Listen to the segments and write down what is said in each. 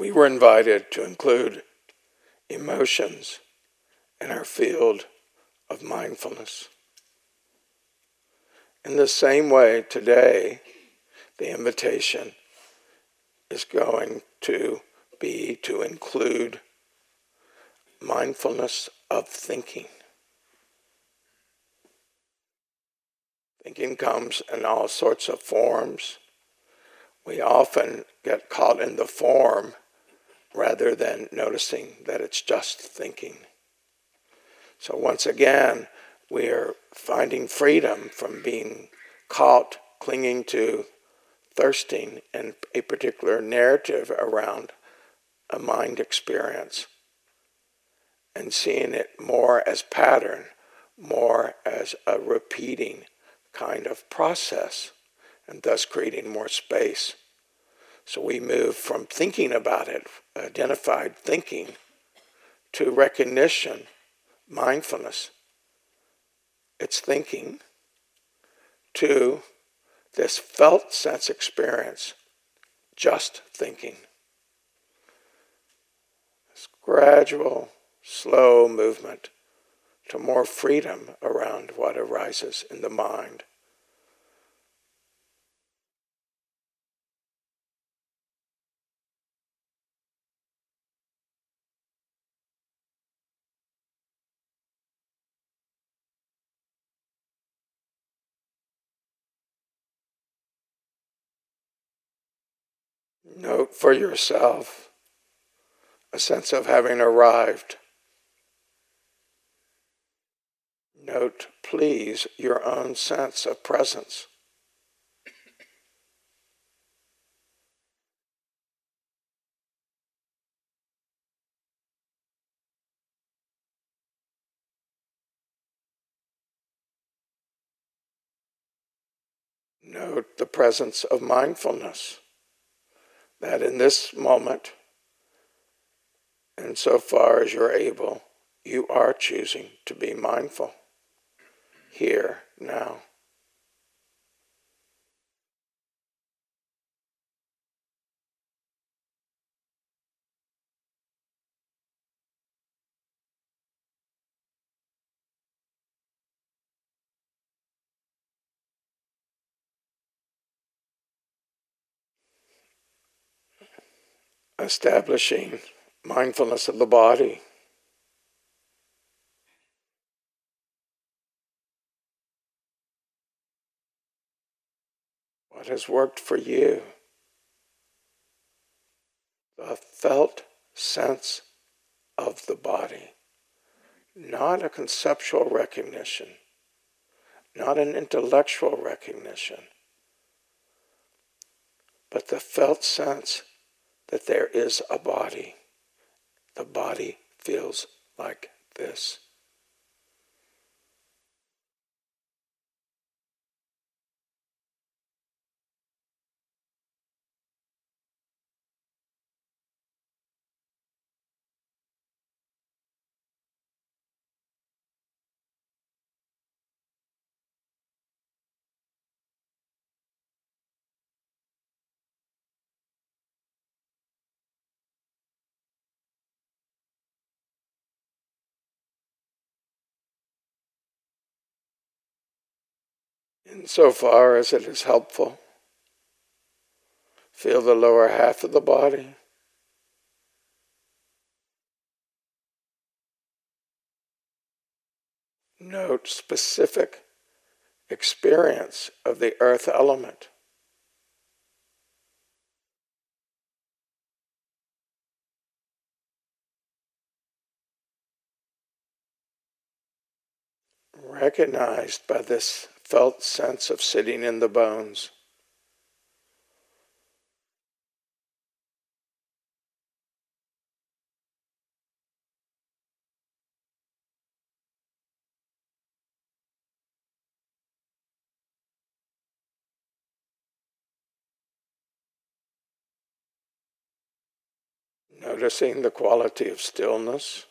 we were invited to include emotions in our field of mindfulness. In the same way, today, the invitation is going to be to include mindfulness of thinking. Thinking comes in all sorts of forms. We often get caught in the form rather than noticing that it's just thinking. So, once again, we are finding freedom from being caught clinging to, thirsting and a particular narrative around a mind experience and seeing it more as pattern, more as a repeating kind of process, and thus creating more space. So we move from thinking about it, identified thinking, to recognition, mindfulness. It's thinking, to this felt sense experience, just thinking. This gradual slow movement to more freedom around what arises in the mind. For yourself a sense of having arrived Note, please, your own sense of presence. Note the presence of mindfulness. That in this moment, insofar as you're able, you are choosing to be mindful here, now. Establishing mindfulness of the body. what has worked for you. The felt sense of the body, not a conceptual recognition, not an intellectual recognition, but the felt sense that there is a body. The body feels like this. Insofar as it is helpful. Feel the lower half of the body. Note specific experience of the earth element. Recognized by this felt sense of sitting in the bones. Noticing the quality of stillness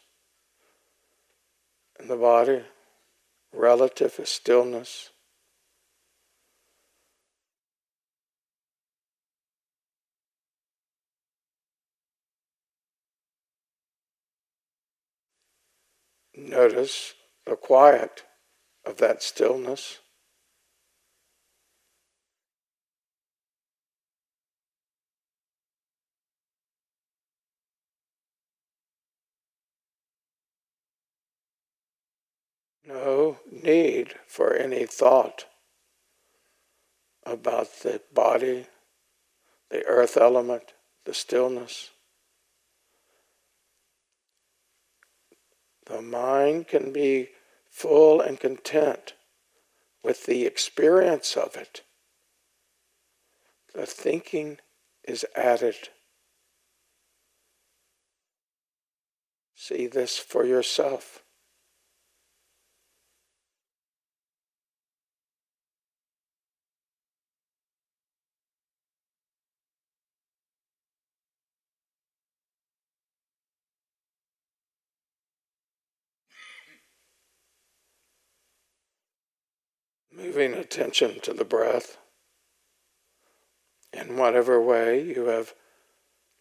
in the body, relative stillness. Notice the quiet of that stillness. No need for any thought about the body, the earth element, the stillness. The mind can be full and content with the experience of it. The thinking is added. See this for yourself. Moving attention to the breath in whatever way you have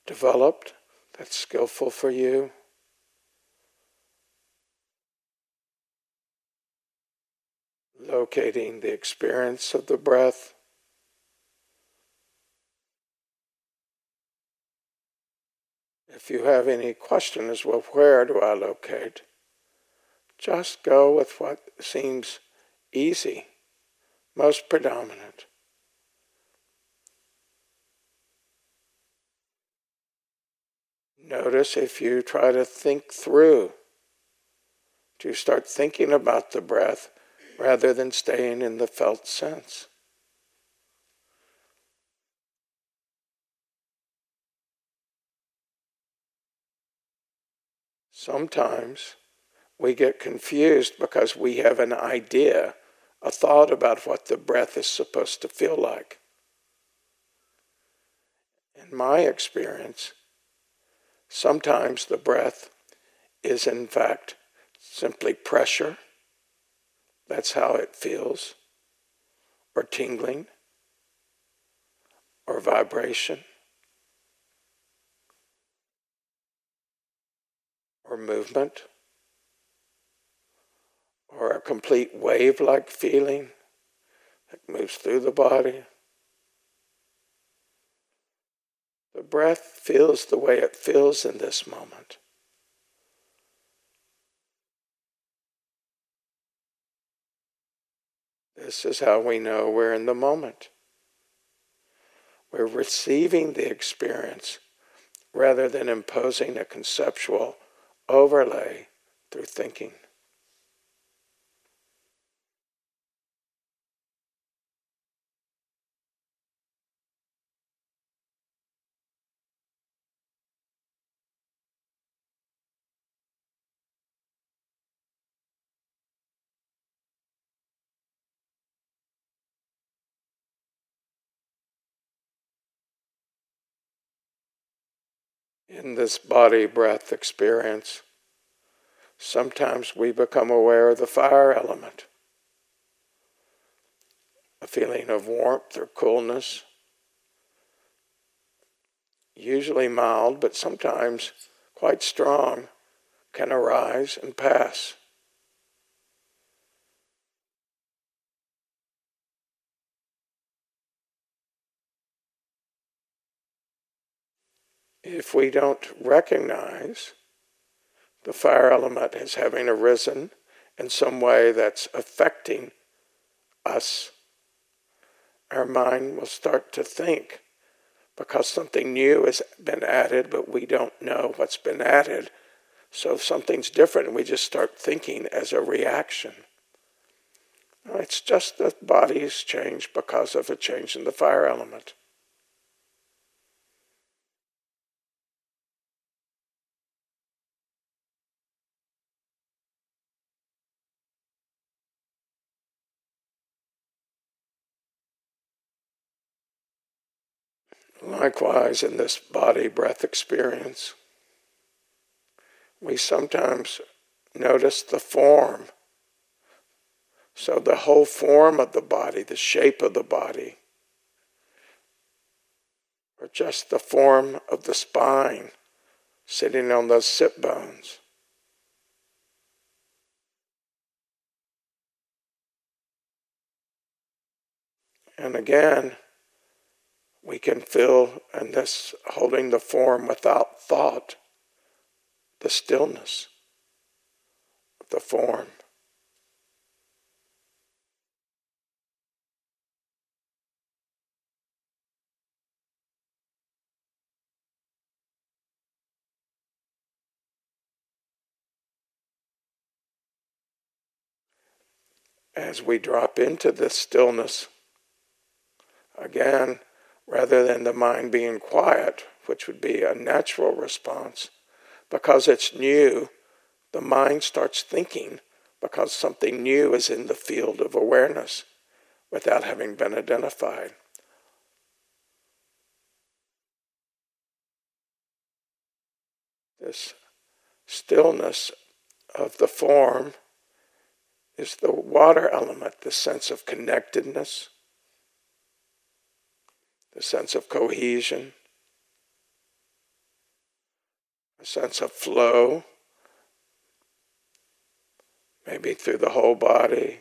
developed that's skillful for you. Locating the experience of the breath. If you have any question as well, where do I locate? Just go with what seems easy most predominant. Notice if you try to think through, to start thinking about the breath rather than staying in the felt sense. Sometimes we get confused because we have an idea a thought about what the breath is supposed to feel like. In my experience, sometimes the breath is in fact simply pressure. That's how it feels, or tingling, or vibration, or movement or a complete wave like feeling that moves through the body. The breath feels the way it feels in this moment. This is how we know we're in the moment. We're receiving the experience rather than imposing a conceptual overlay through thinking. In this body breath experience, sometimes we become aware of the fire element, a feeling of warmth or coolness, usually mild, but sometimes quite strong, can arise and pass. If we don't recognize the fire element as having arisen in some way that's affecting us, our mind will start to think because something new has been added, but we don't know what's been added. So something's different, and we just start thinking as a reaction. It's just that body's changed because of a change in the fire element. Likewise, in this body breath experience, we sometimes notice the form. So, the whole form of the body, the shape of the body, or just the form of the spine sitting on those sit bones. And again, we can feel in this holding the form without thought, the stillness of the form. as we drop into this stillness, again, rather than the mind being quiet, which would be a natural response, because it's new, the mind starts thinking because something new is in the field of awareness without having been identified. This stillness of the form is the water element, the sense of connectedness, the sense of cohesion, a sense of flow, maybe through the whole body,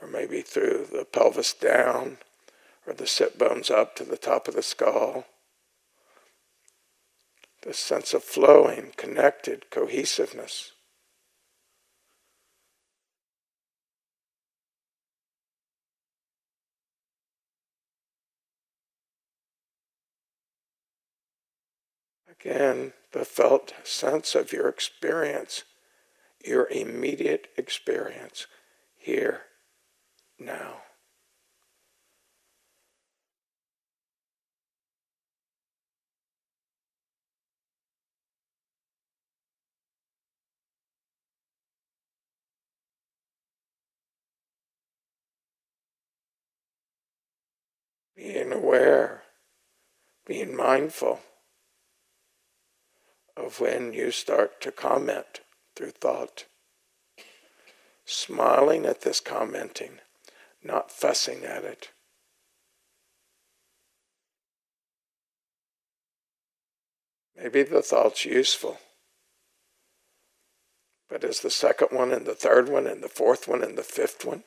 or maybe through the pelvis down, or the sit bones up to the top of the skull. The sense of flowing, connected, cohesiveness. Again, the felt sense of your experience, your immediate experience here, now. Being aware, being mindful of when you start to comment through thought. Smiling at this commenting, not fussing at it. Maybe the thought's useful. But is the second one and the third one and the fourth one and the fifth one?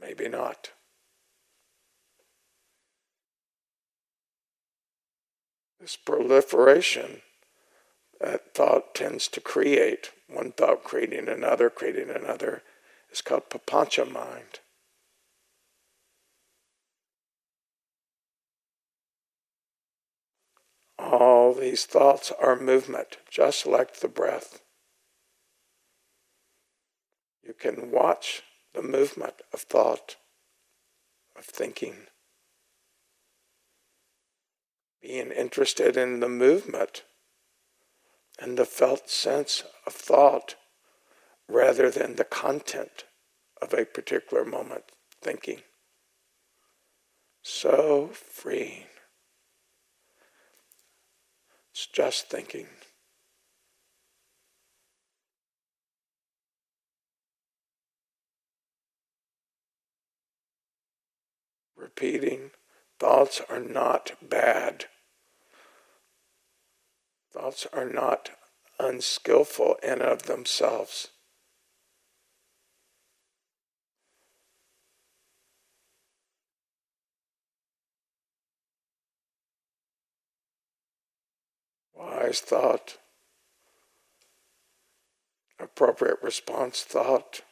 Maybe not. This proliferation that thought tends to create, one thought creating another, creating another, is called papancha mind. All these thoughts are movement, just like the breath. You can watch the movement of thought, of thinking being interested in the movement and the felt sense of thought rather than the content of a particular moment thinking. So freeing. It's just thinking. Repeating Thoughts are not bad. Thoughts are not unskillful in of themselves. Wise thought, appropriate response thought.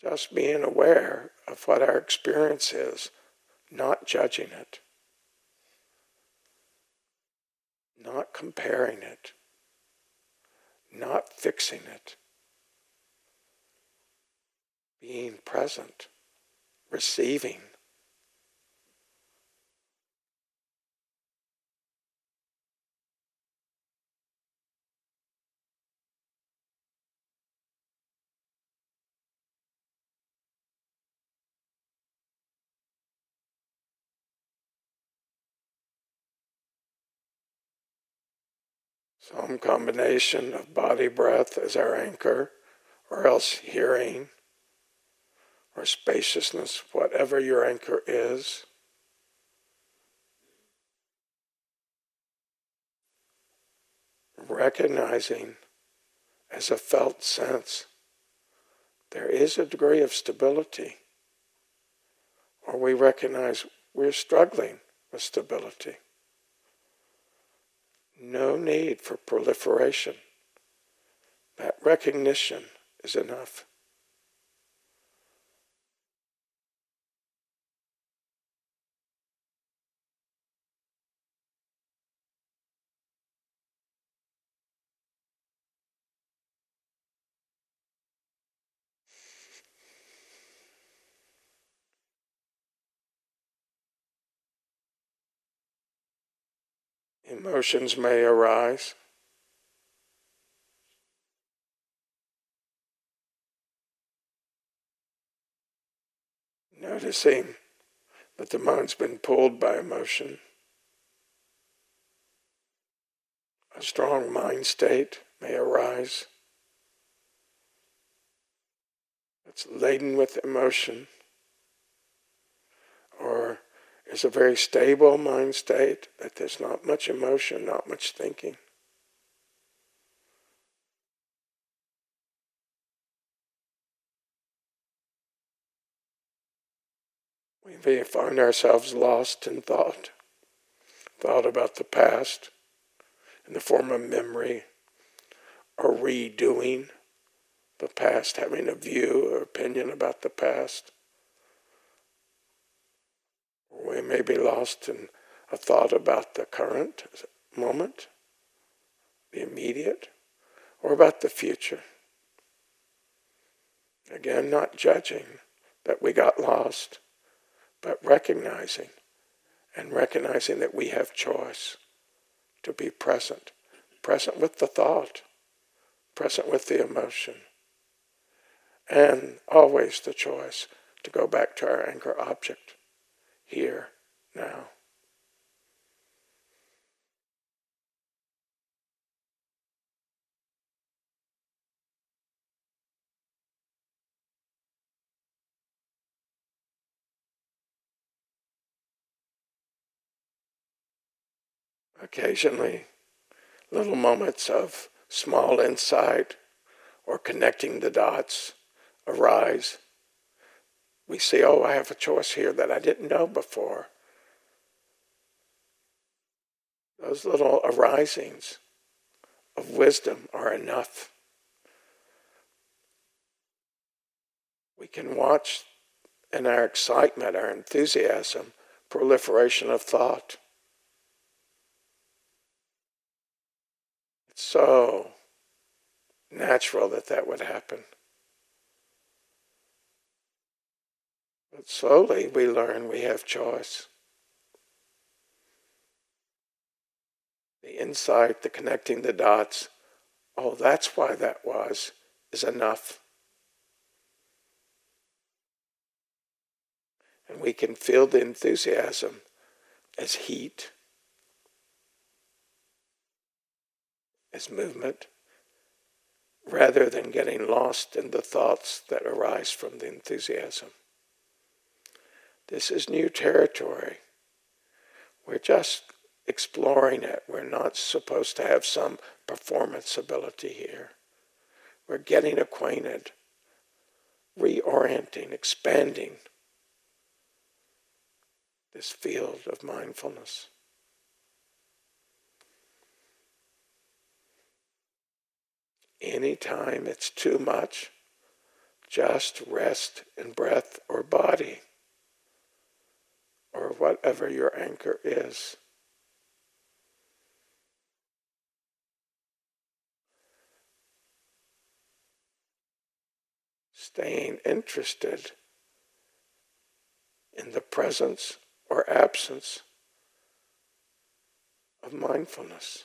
Just being aware of what our experience is, not judging it, not comparing it, not fixing it, being present, receiving. Some combination of body breath as our anchor, or else hearing, or spaciousness, whatever your anchor is. Recognizing as a felt sense there is a degree of stability, or we recognize we're struggling with stability. No need for proliferation. That recognition is enough. Emotions may arise. Noticing that the mind's been pulled by emotion. A strong mind state may arise. It's laden with emotion is a very stable mind state, that there's not much emotion, not much thinking. We may find ourselves lost in thought, thought about the past in the form of memory or redoing the past, having a view or opinion about the past. We may be lost in a thought about the current moment, the immediate, or about the future. Again, not judging that we got lost, but recognizing and recognizing that we have choice to be present, present with the thought, present with the emotion, and always the choice to go back to our anchor object here, now. Occasionally, little moments of small insight or connecting the dots arise we see, oh, I have a choice here that I didn't know before. Those little arisings of wisdom are enough. We can watch in our excitement, our enthusiasm, proliferation of thought. It's so natural that that would happen. But slowly we learn we have choice. The insight, the connecting the dots, oh, that's why that was, is enough. And we can feel the enthusiasm as heat, as movement, rather than getting lost in the thoughts that arise from the enthusiasm. This is new territory. We're just exploring it. We're not supposed to have some performance ability here. We're getting acquainted, reorienting, expanding this field of mindfulness. Anytime it's too much, just rest in breath or body or whatever your anchor is. Staying interested in the presence or absence of mindfulness.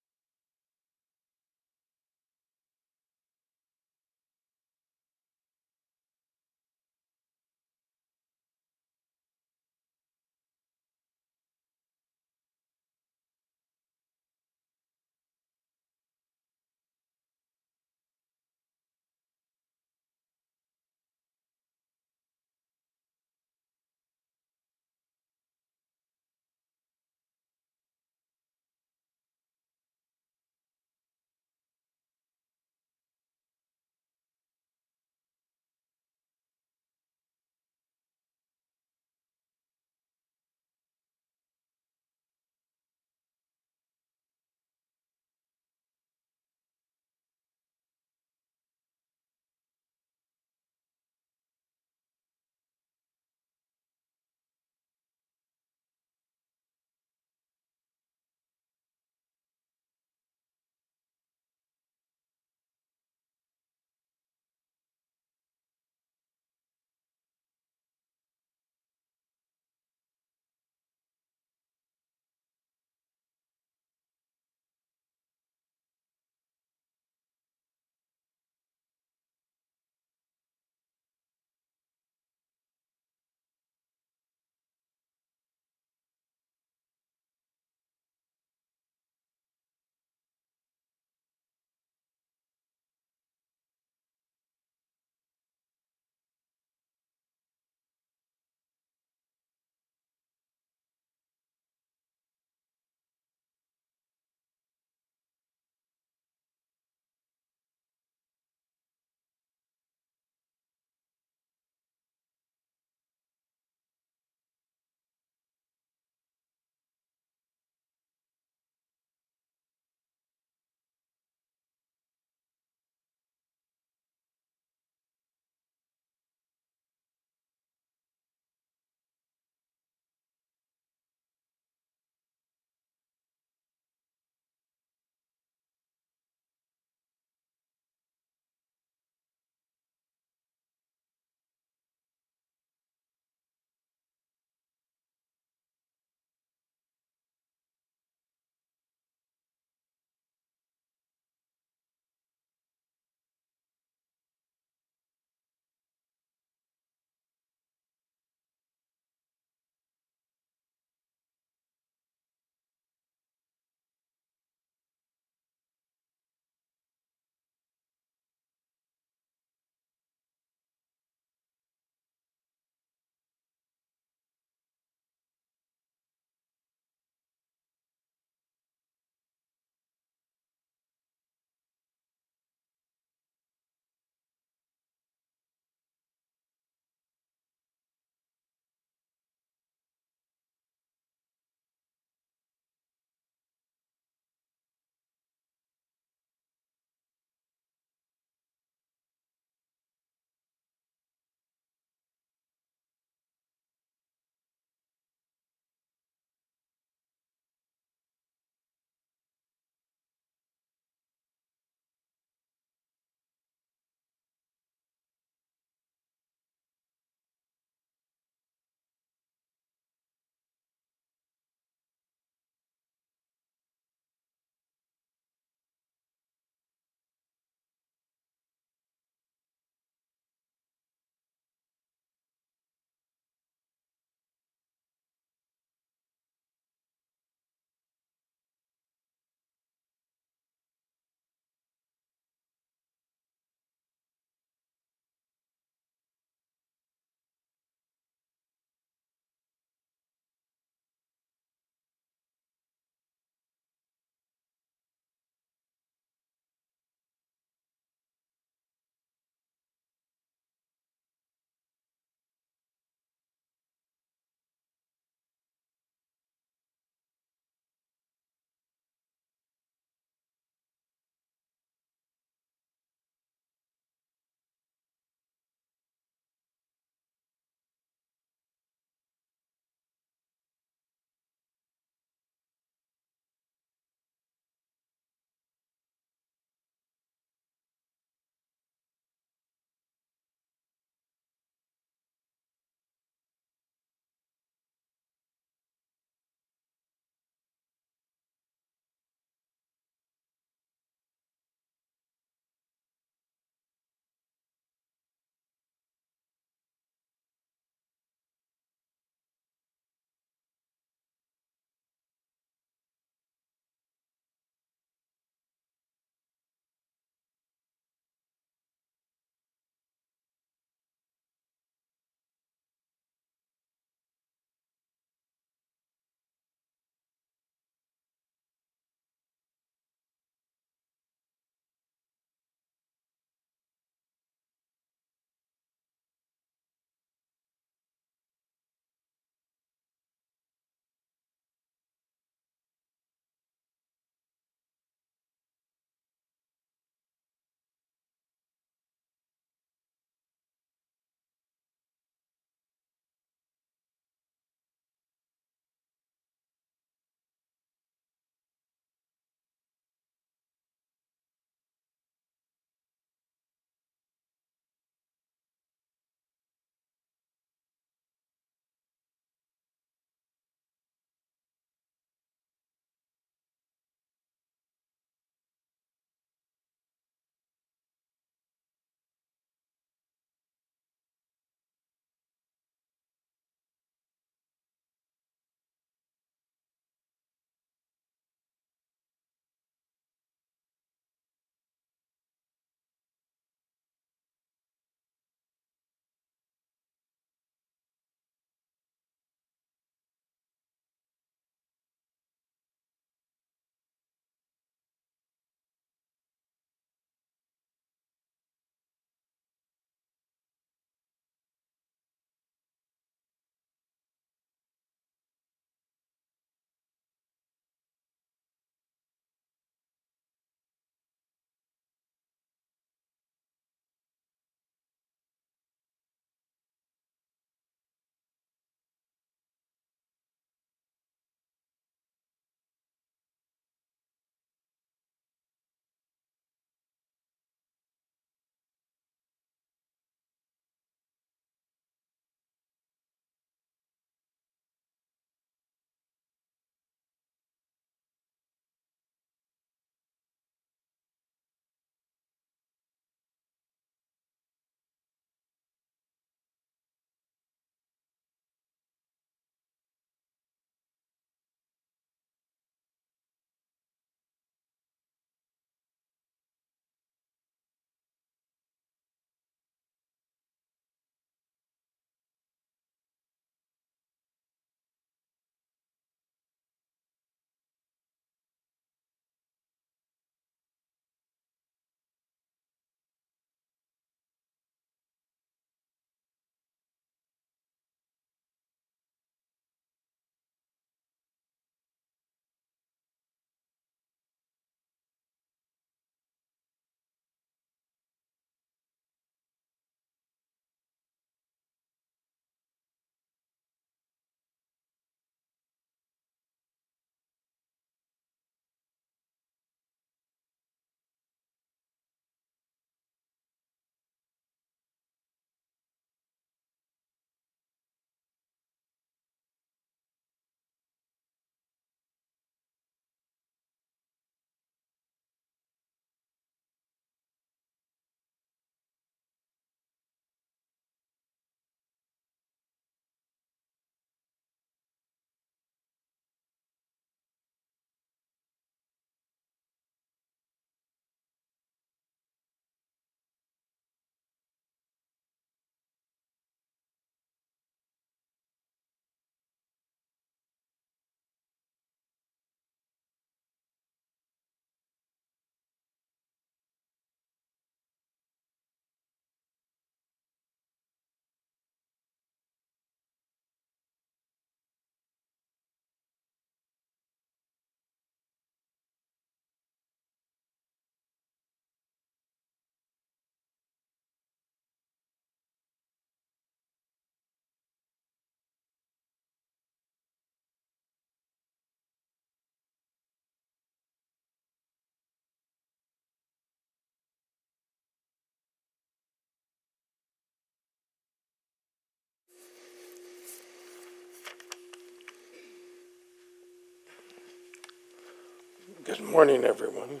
Good morning, everyone.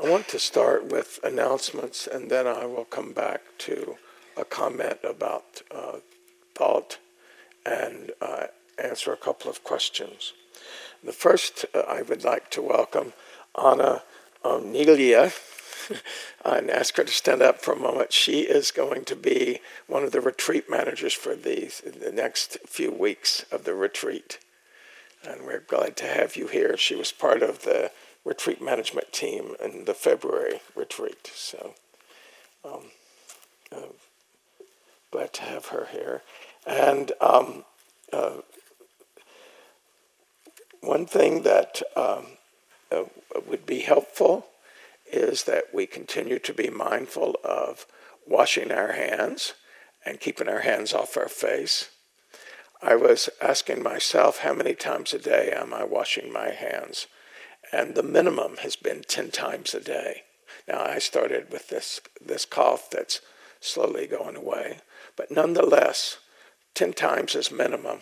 I want to start with announcements and then I will come back to a comment about uh, thought and uh, answer a couple of questions. The first, uh, I would like to welcome Anna Onilia and ask her to stand up for a moment. She is going to be one of the retreat managers for the, the next few weeks of the retreat. And we're glad to have you here. She was part of the retreat management team in the February retreat. So um, uh, glad to have her here. And um, uh, one thing that um, uh, would be helpful is that we continue to be mindful of washing our hands and keeping our hands off our face. I was asking myself how many times a day am I washing my hands? And the minimum has been 10 times a day. Now, I started with this, this cough that's slowly going away, but nonetheless, 10 times is minimum.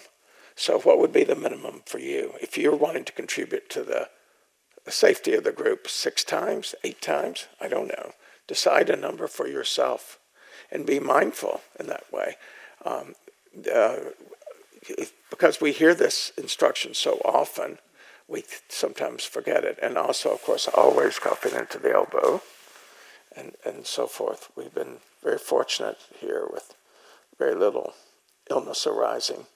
So, what would be the minimum for you if you're wanting to contribute to the, safety of the group? Six times? Eight times? I don't know. Decide a number for yourself and be mindful in that way. Um, uh, because we hear this instruction so often, we sometimes forget it. And also, of course, always cupping into the elbow and, and so forth. We've been very fortunate here with very little illness arising.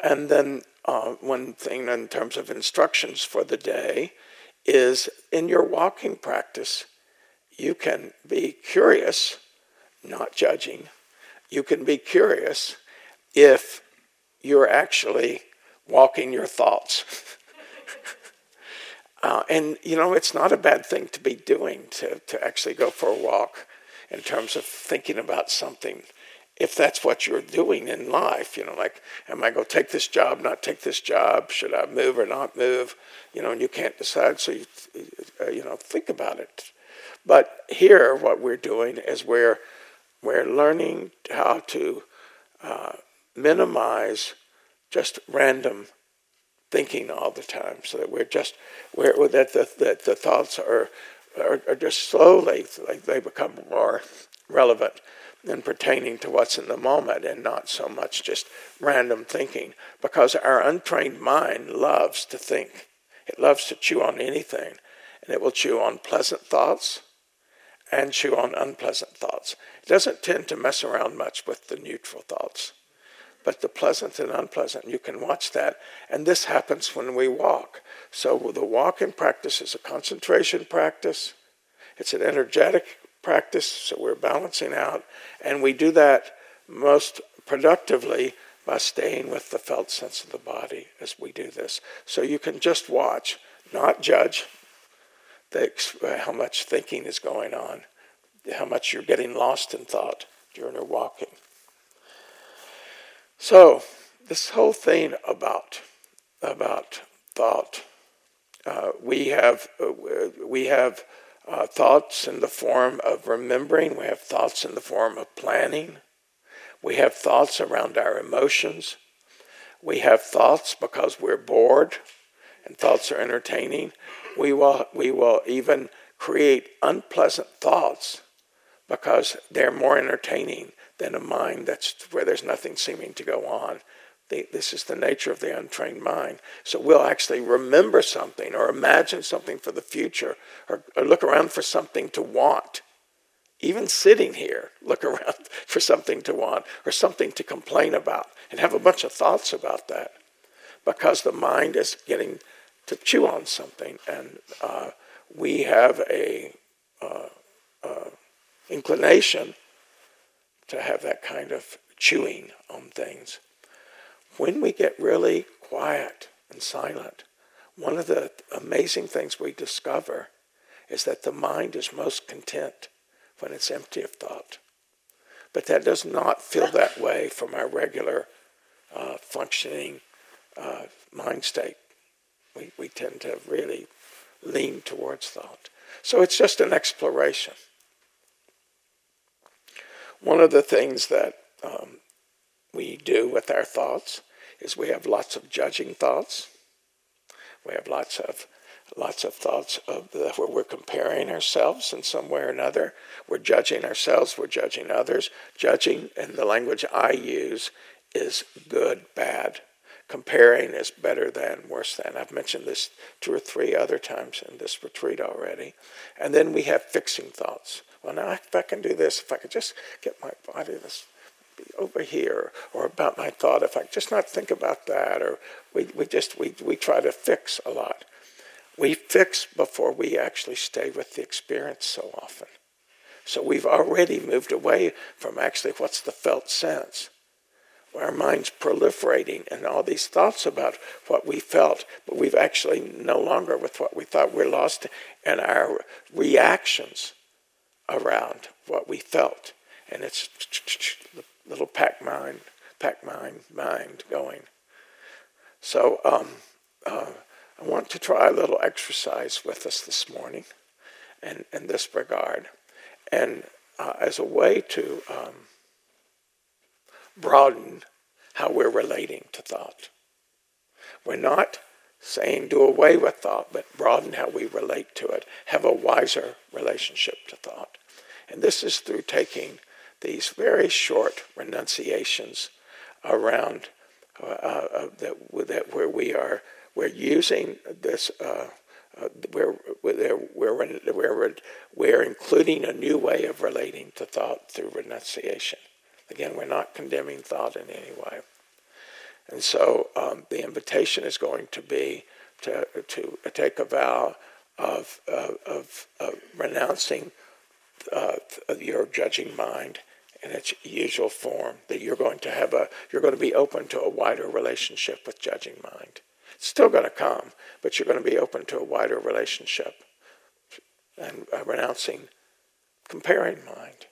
And then uh, one thing in terms of instructions for the day is in your walking practice, you can be curious, not judging. You can be curious if you're actually walking your thoughts. uh, and, you know, it's not a bad thing to be doing to, to actually go for a walk in terms of thinking about something if that's what you're doing in life, you know, like, am I going to take this job, not take this job? Should I move or not move? You know, and you can't decide, so you, uh, you know, think about it. But here, what we're doing is we're we're learning how to uh, minimize just random thinking all the time, so that we're just we're that the that the thoughts are are, are just slowly like they become more relevant and pertaining to what's in the moment and not so much just random thinking because our untrained mind loves to think. It loves to chew on anything and it will chew on pleasant thoughts and chew on unpleasant thoughts. It doesn't tend to mess around much with the neutral thoughts, but the pleasant and unpleasant, you can watch that. And this happens when we walk. So the walking practice is a concentration practice, it's an energetic practice, so we're balancing out. And we do that most productively by staying with the felt sense of the body as we do this. So you can just watch, not judge the, uh, how much thinking is going on, how much you're getting lost in thought during your walking. So this whole thing about about thought, uh, we have uh, we have uh, thoughts in the form of remembering, we have thoughts in the form of planning, we have thoughts around our emotions, we have thoughts because we're bored and thoughts are entertaining. We will, we will even create unpleasant thoughts because they're more entertaining than a mind that's where there's nothing seeming to go on this is the nature of the untrained mind. So we'll actually remember something or imagine something for the future or, or look around for something to want. Even sitting here, look around for something to want or something to complain about and have a bunch of thoughts about that because the mind is getting to chew on something and uh, we have a uh, uh, inclination to have that kind of chewing on things. When we get really quiet and silent, one of the amazing things we discover is that the mind is most content when it's empty of thought. But that does not feel that way from our regular uh, functioning uh, mind state. We, we tend to really lean towards thought. So it's just an exploration. One of the things that um, we do with our thoughts is we have lots of judging thoughts. We have lots of lots of thoughts of the, where we're comparing ourselves in some way or another. We're judging ourselves, we're judging others. Judging, in the language I use, is good, bad. Comparing is better than, worse than. I've mentioned this two or three other times in this retreat already. And then we have fixing thoughts. Well, now if I can do this, if I could just get my body this over here, or about my thought, if I could just not think about that, or we, we just we, we try to fix a lot. We fix before we actually stay with the experience so often. So we've already moved away from actually what's the felt sense. Our mind's proliferating and all these thoughts about what we felt, but we've actually no longer with what we thought. We're lost in our reactions around what we felt. And it's the little pack mind, pack mind, mind going. So um, uh, I want to try a little exercise with us this morning in, in this regard. And uh, as a way to um, broaden how we're relating to thought. We're not saying do away with thought, but broaden how we relate to it, have a wiser relationship to thought. And this is through taking these very short renunciations around uh, uh, that, that where we are we're using this uh, uh, we're, we're, we're, we're, we're including a new way of relating to thought through renunciation. Again, we're not condemning thought in any way. And so um, the invitation is going to be to, to take a vow of, of, of, renouncing uh, your judging mind in its usual form, that you're going to have a, you're going to be open to a wider relationship with judging mind. It's still going to come, but you're going to be open to a wider relationship and uh, renouncing comparing mind.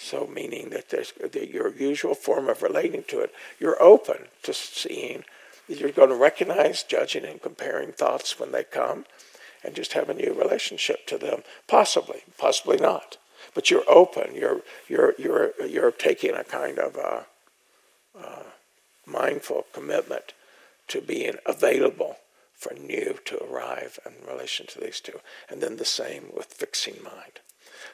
So, meaning that that your usual form of relating to it, you're open to seeing. You're going to recognize, judging, and comparing thoughts when they come, and just have a new relationship to them. Possibly, possibly not. But you're open. You're you're you're you're taking a kind of a, a mindful commitment to being available for new to arrive in relation to these two, and then the same with fixing mind.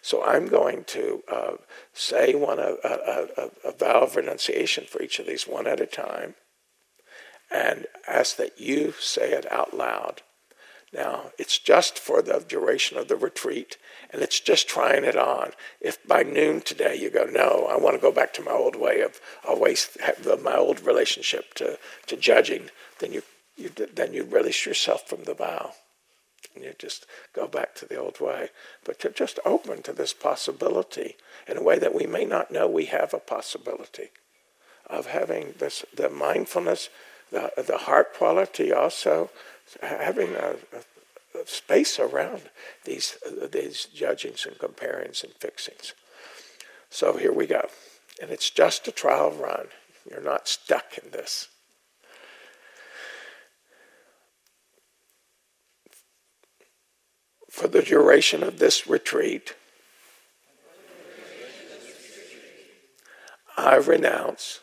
So I'm going to uh, say one a, a, a, a vow of renunciation for each of these one at a time, and ask that you say it out loud. Now, it's just for the duration of the retreat, and it's just trying it on. If by noon today you go, no, I want to go back to my old way of always have my old relationship to, to judging, then you, you then you release yourself from the vow you just go back to the old way. But to just open to this possibility in a way that we may not know we have a possibility of having this the mindfulness, the, the heart quality also, having a, a, a space around these, these judgings and comparings and fixings. So here we go. And it's just a trial run. You're not stuck in this. For the duration of this retreat, I renounce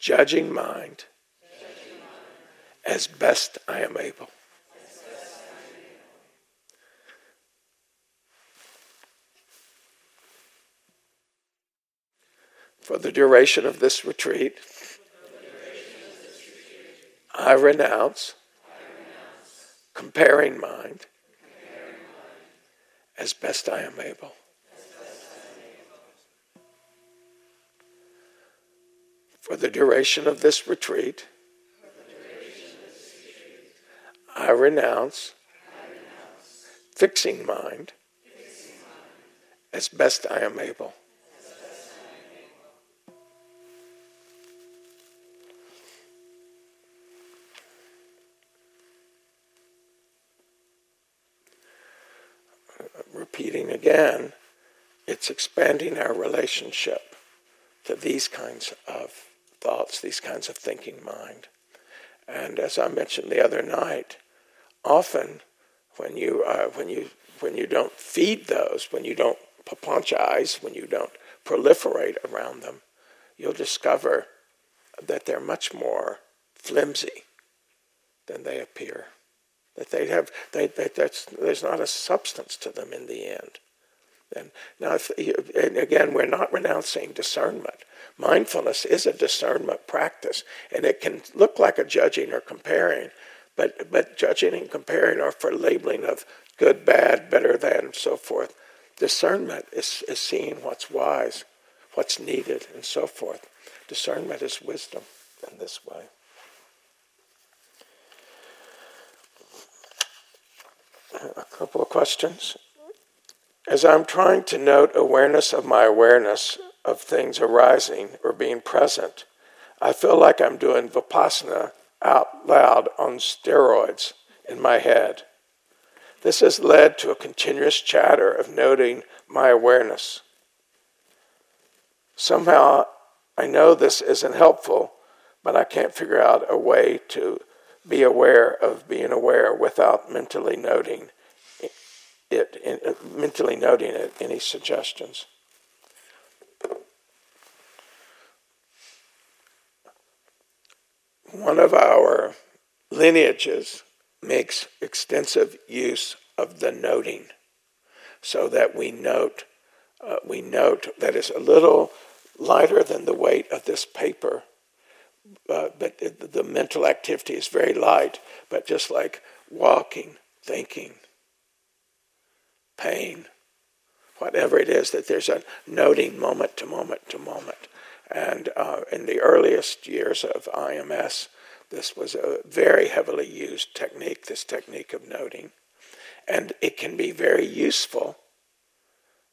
judging mind as best I am able. For the duration of this retreat, I renounce comparing mind as best I am able. For the duration of this retreat, I renounce fixing mind as best I am able. repeating again, it's expanding our relationship to these kinds of thoughts, these kinds of thinking mind. And as I mentioned the other night, often when you uh, when you when you don't feed those, when you don't papanchaize, when you don't proliferate around them, you'll discover that they're much more flimsy than they appear. that they have they, they that's there's not a substance to them in the end. And now, if, and again, we're not renouncing discernment. Mindfulness is a discernment practice, and it can look like a judging or comparing, but but judging and comparing are for labeling of good, bad, better than, and so forth. Discernment is, is seeing what's wise, what's needed, and so forth. Discernment is wisdom in this way. A couple of questions. As I'm trying to note awareness of my awareness of things arising or being present, I feel like I'm doing vipassana out loud on steroids in my head. This has led to a continuous chatter of noting my awareness. Somehow, I know this isn't helpful, but I can't figure out a way to be aware of being aware without mentally noting it, mentally noting it. Any suggestions? One of our lineages makes extensive use of the noting so that we note uh, we note that it's a little lighter than the weight of this paper uh, but the mental activity is very light but just like walking thinking pain whatever it is that there's a noting moment to moment to moment and uh, in the earliest years of ims this was a very heavily used technique, this technique of noting. And it can be very useful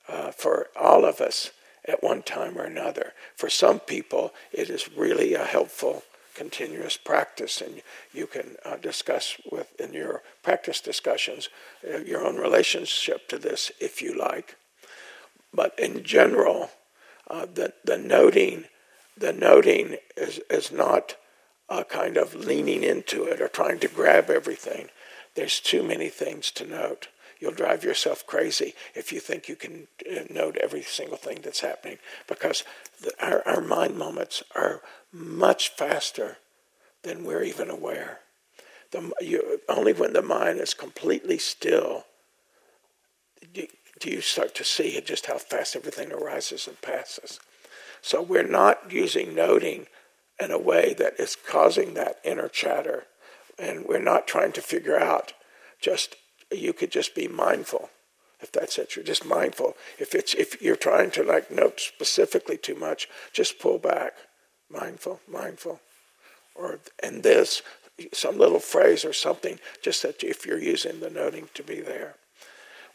uh, for all of us at one time or another. For some people, it is really a helpful continuous practice, and you can uh, discuss with in your practice discussions uh, your own relationship to this if you like. But in general, uh, the the noting the noting is is not a kind of leaning into it or trying to grab everything. There's too many things to note. You'll drive yourself crazy if you think you can uh, note every single thing that's happening because the, our, our mind moments are much faster than we're even aware. The, you, only when the mind is completely still do, do you start to see just how fast everything arises and passes. So we're not using noting in a way that is causing that inner chatter. And we're not trying to figure out just, you could just be mindful. If that's it, you're just mindful. If it's if you're trying to like note specifically too much, just pull back. Mindful, mindful. Or and this some little phrase or something, just that if you're using the noting to be there.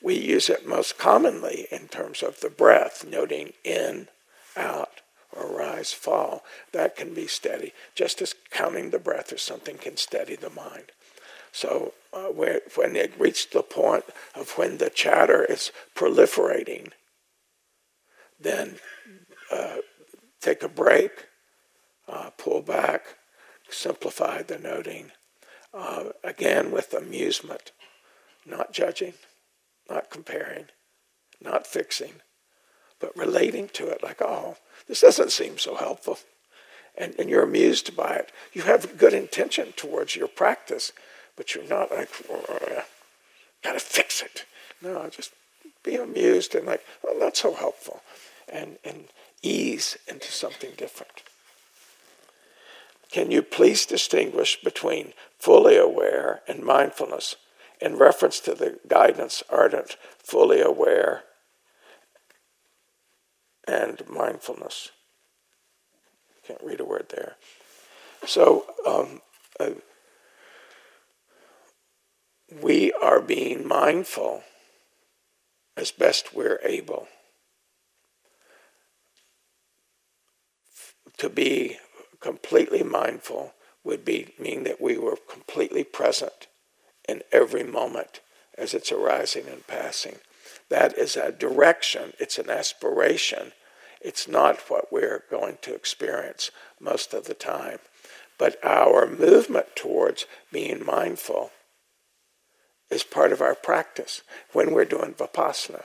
We use it most commonly in terms of the breath, noting in, out, or rise, fall, that can be steady, just as counting the breath or something can steady the mind. So uh, when it reached the point of when the chatter is proliferating, then uh, take a break, uh, pull back, simplify the noting. Uh, again, with amusement, not judging, not comparing, not fixing, but relating to it like, oh, this doesn't seem so helpful. And, and you're amused by it. You have good intention towards your practice, but you're not like, gotta fix it. No, just be amused and like, oh, that's so helpful. And, and ease into something different. Can you please distinguish between fully aware and mindfulness in reference to the guidance ardent, fully aware, and mindfulness. Can't read a word there. So, um, uh, we are being mindful as best we're able. To be completely mindful would be mean that we were completely present in every moment as it's arising and passing. That is a direction, it's an aspiration. It's not what we're going to experience most of the time. But our movement towards being mindful is part of our practice when we're doing vipassana.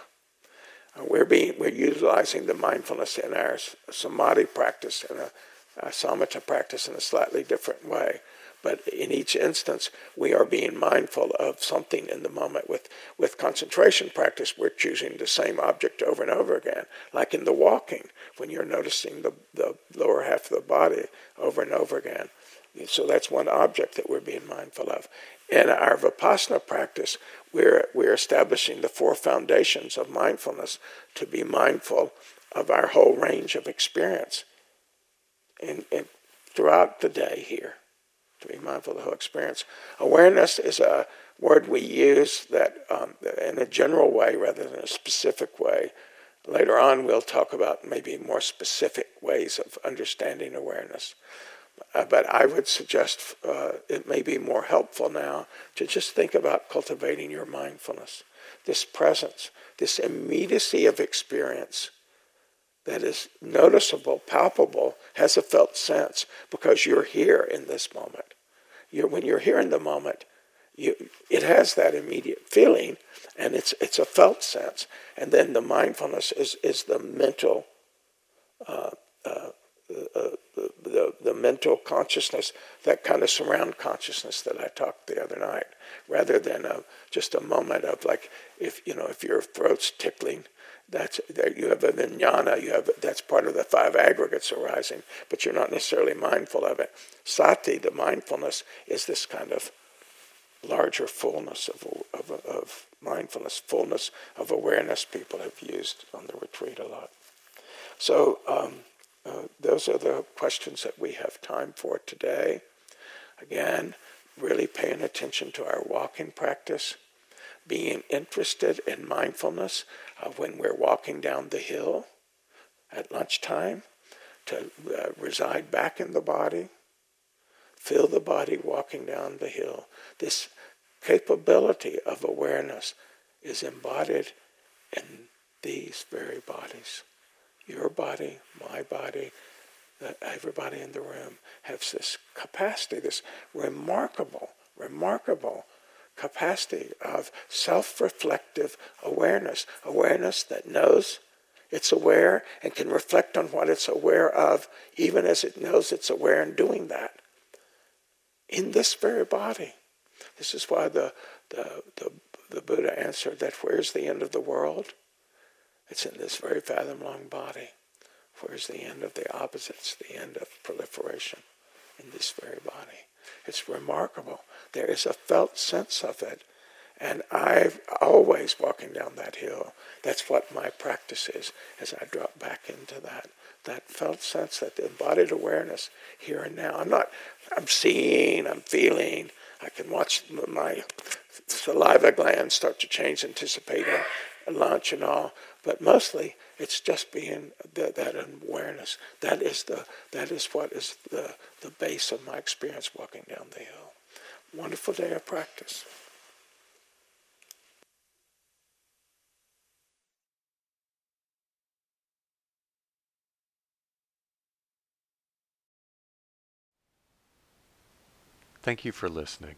Uh, we're, being, we're utilizing the mindfulness in our samadhi practice, and a, a samatha practice in a slightly different way. But in each instance, we are being mindful of something in the moment. With, with concentration practice, we're choosing the same object over and over again, like in the walking, when you're noticing the, the lower half of the body over and over again. So that's one object that we're being mindful of. In our Vipassana practice, we're, we're establishing the four foundations of mindfulness to be mindful of our whole range of experience in, in, throughout the day here, to be mindful of the whole experience. Awareness is a word we use that um, in a general way rather than a specific way. Later on, we'll talk about maybe more specific ways of understanding awareness. Uh, but I would suggest uh, it may be more helpful now to just think about cultivating your mindfulness, this presence, this immediacy of experience that is noticeable, palpable, has a felt sense because you're here in this moment. You're, when you're here in the moment, you, it has that immediate feeling, and it's it's a felt sense. And then the mindfulness is is the mental uh, uh, uh, the, the, mental consciousness, that kind of surround consciousness that I talked the other night, rather than a, just a moment of like, if you know, if your throat's tickling, that's that you have a vijnana, you have that's part of the five aggregates arising, but you're not necessarily mindful of it. Sati, the mindfulness, is this kind of larger fullness of, of, of mindfulness, fullness of awareness. People have used on the retreat a lot. So. Um, uh, those are the questions that we have time for today. Again, really paying attention to our walking practice, being interested in mindfulness of when we're walking down the hill at lunchtime, to uh, reside back in the body, feel the body walking down the hill. This capability of awareness is embodied in these very bodies your body, my body, everybody in the room has this capacity, this remarkable, remarkable capacity of self reflective awareness, awareness that knows it's aware and can reflect on what it's aware of, even as it knows it's aware in doing that. In this very body. This is why the, the, the, the Buddha answered that where's the end of the world? It's in this very fathom long body. Where's the end of the opposites, the end of proliferation in this very body? It's remarkable. There is a felt sense of it. And I've always walking down that hill. That's what my practice is as I drop back into that. That felt sense, that embodied awareness here and now. I'm not, I'm seeing, I'm feeling. I can watch my saliva glands start to change, anticipating lunch and all. But mostly, it's just being the, that awareness. That is the that is what is the the base of my experience walking down the hill. Wonderful day of practice. Thank you for listening.